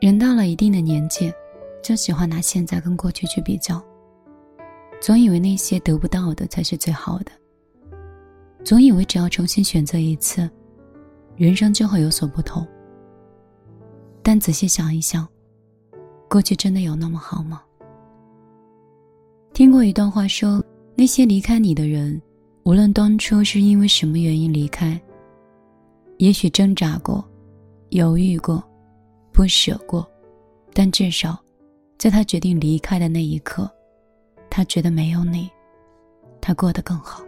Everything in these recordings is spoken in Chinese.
人到了一定的年纪，就喜欢拿现在跟过去去比较，总以为那些得不到的才是最好的，总以为只要重新选择一次，人生就会有所不同。但仔细想一想，过去真的有那么好吗？听过一段话，说那些离开你的人，无论当初是因为什么原因离开，也许挣扎过，犹豫过。不舍过，但至少，在他决定离开的那一刻，他觉得没有你，他过得更好。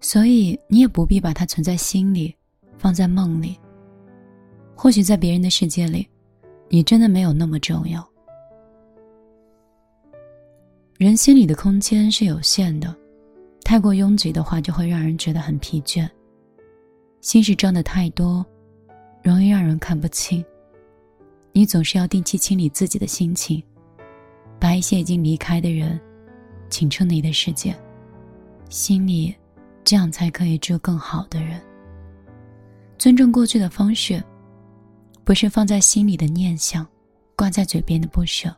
所以你也不必把它存在心里，放在梦里。或许在别人的世界里，你真的没有那么重要。人心里的空间是有限的，太过拥挤的话，就会让人觉得很疲倦。心事装的太多。容易让人看不清。你总是要定期清理自己的心情，把一些已经离开的人，请出你的世界。心里，这样才可以住更好的人。尊重过去的方式，不是放在心里的念想，挂在嘴边的不舍，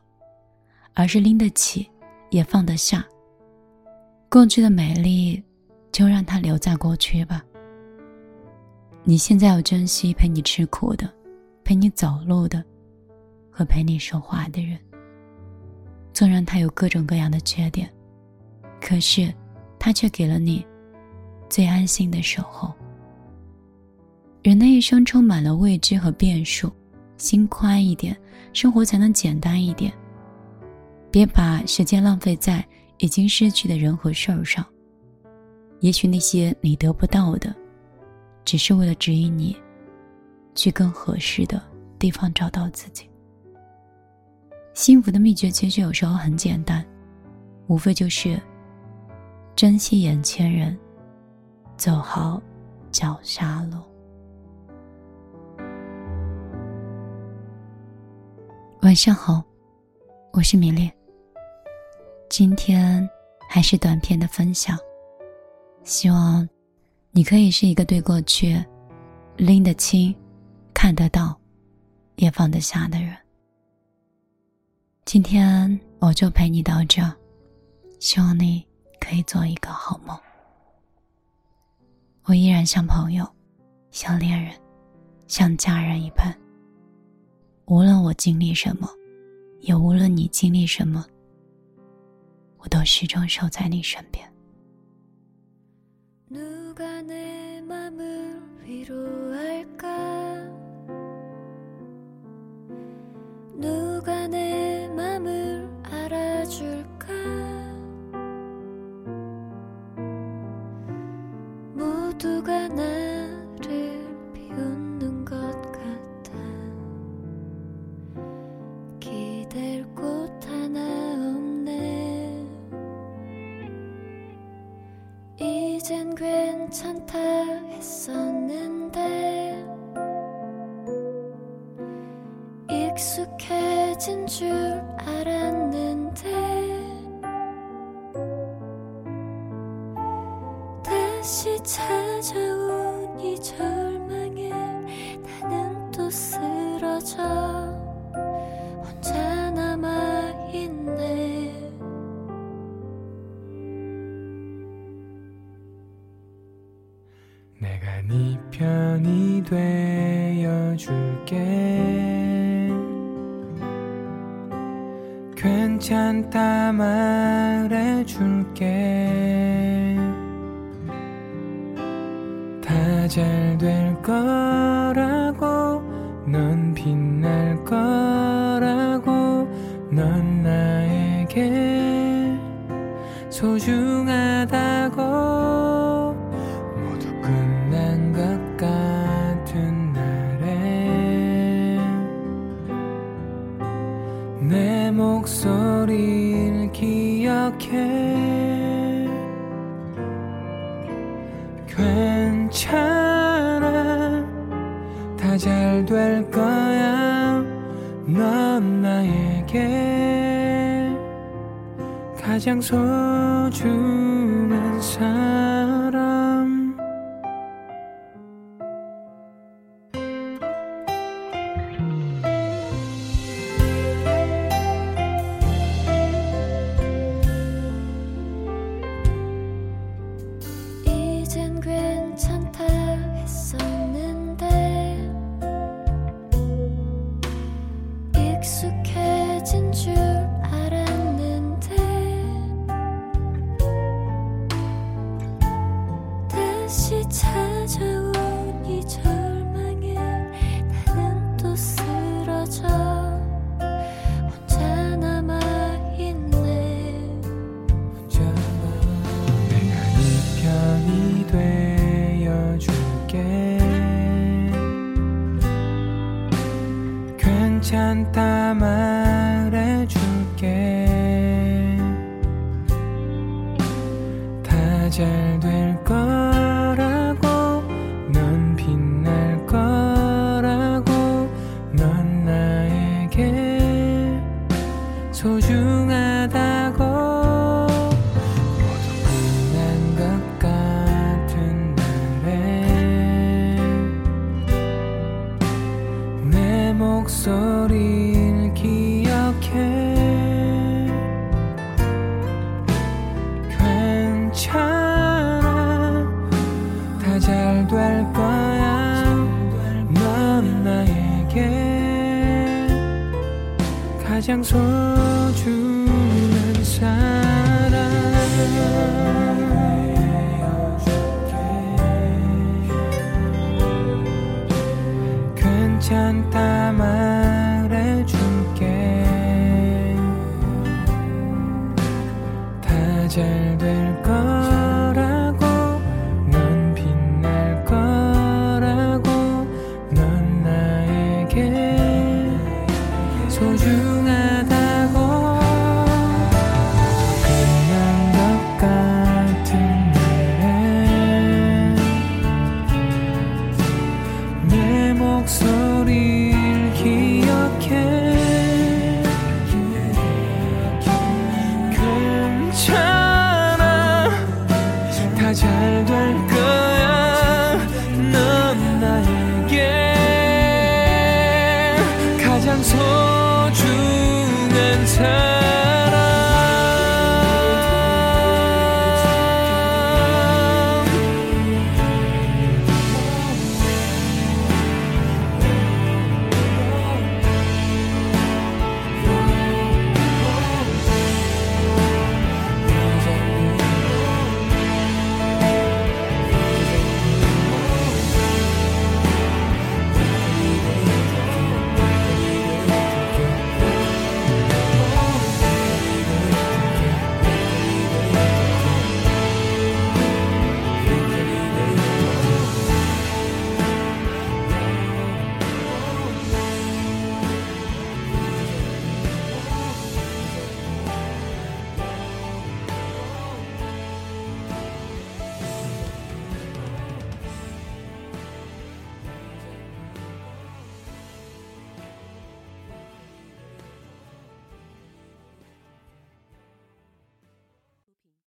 而是拎得起，也放得下。过去的美丽，就让它留在过去吧。你现在要珍惜陪你吃苦的，陪你走路的，和陪你说话的人。纵然他有各种各样的缺点，可是他却给了你最安心的守候。人的一生充满了未知和变数，心宽一点，生活才能简单一点。别把时间浪费在已经失去的人和事儿上。也许那些你得不到的。只是为了指引你，去更合适的地方找到自己。幸福的秘诀其实有时候很简单，无非就是珍惜眼前人，走好脚下路。晚上好，我是米粒。今天还是短片的分享，希望。你可以是一个对过去拎得清、看得到、也放得下的人。今天我就陪你到这，希望你可以做一个好梦。我依然像朋友、像恋人、像家人一般。无论我经历什么，也无论你经历什么，我都始终守在你身边。 누가 내 맘을 위로 괜찮다 했었는데 익숙해진 줄 알았는데 다시 찾아온 이 절망에 나는 또 쓰러져 괜찮다 말해줄게. 다 잘 될 거라고 넌 빛날 거라고 넌 나에게 소중하다고 기억해. 괜찮아. 다 잘 될 거야. 넌 나에게. 가장 소중한 사람 다시 찾아온 이절 가장 소중한 사랑 괜찮다 말해줄게. 다 잘 될 and turn.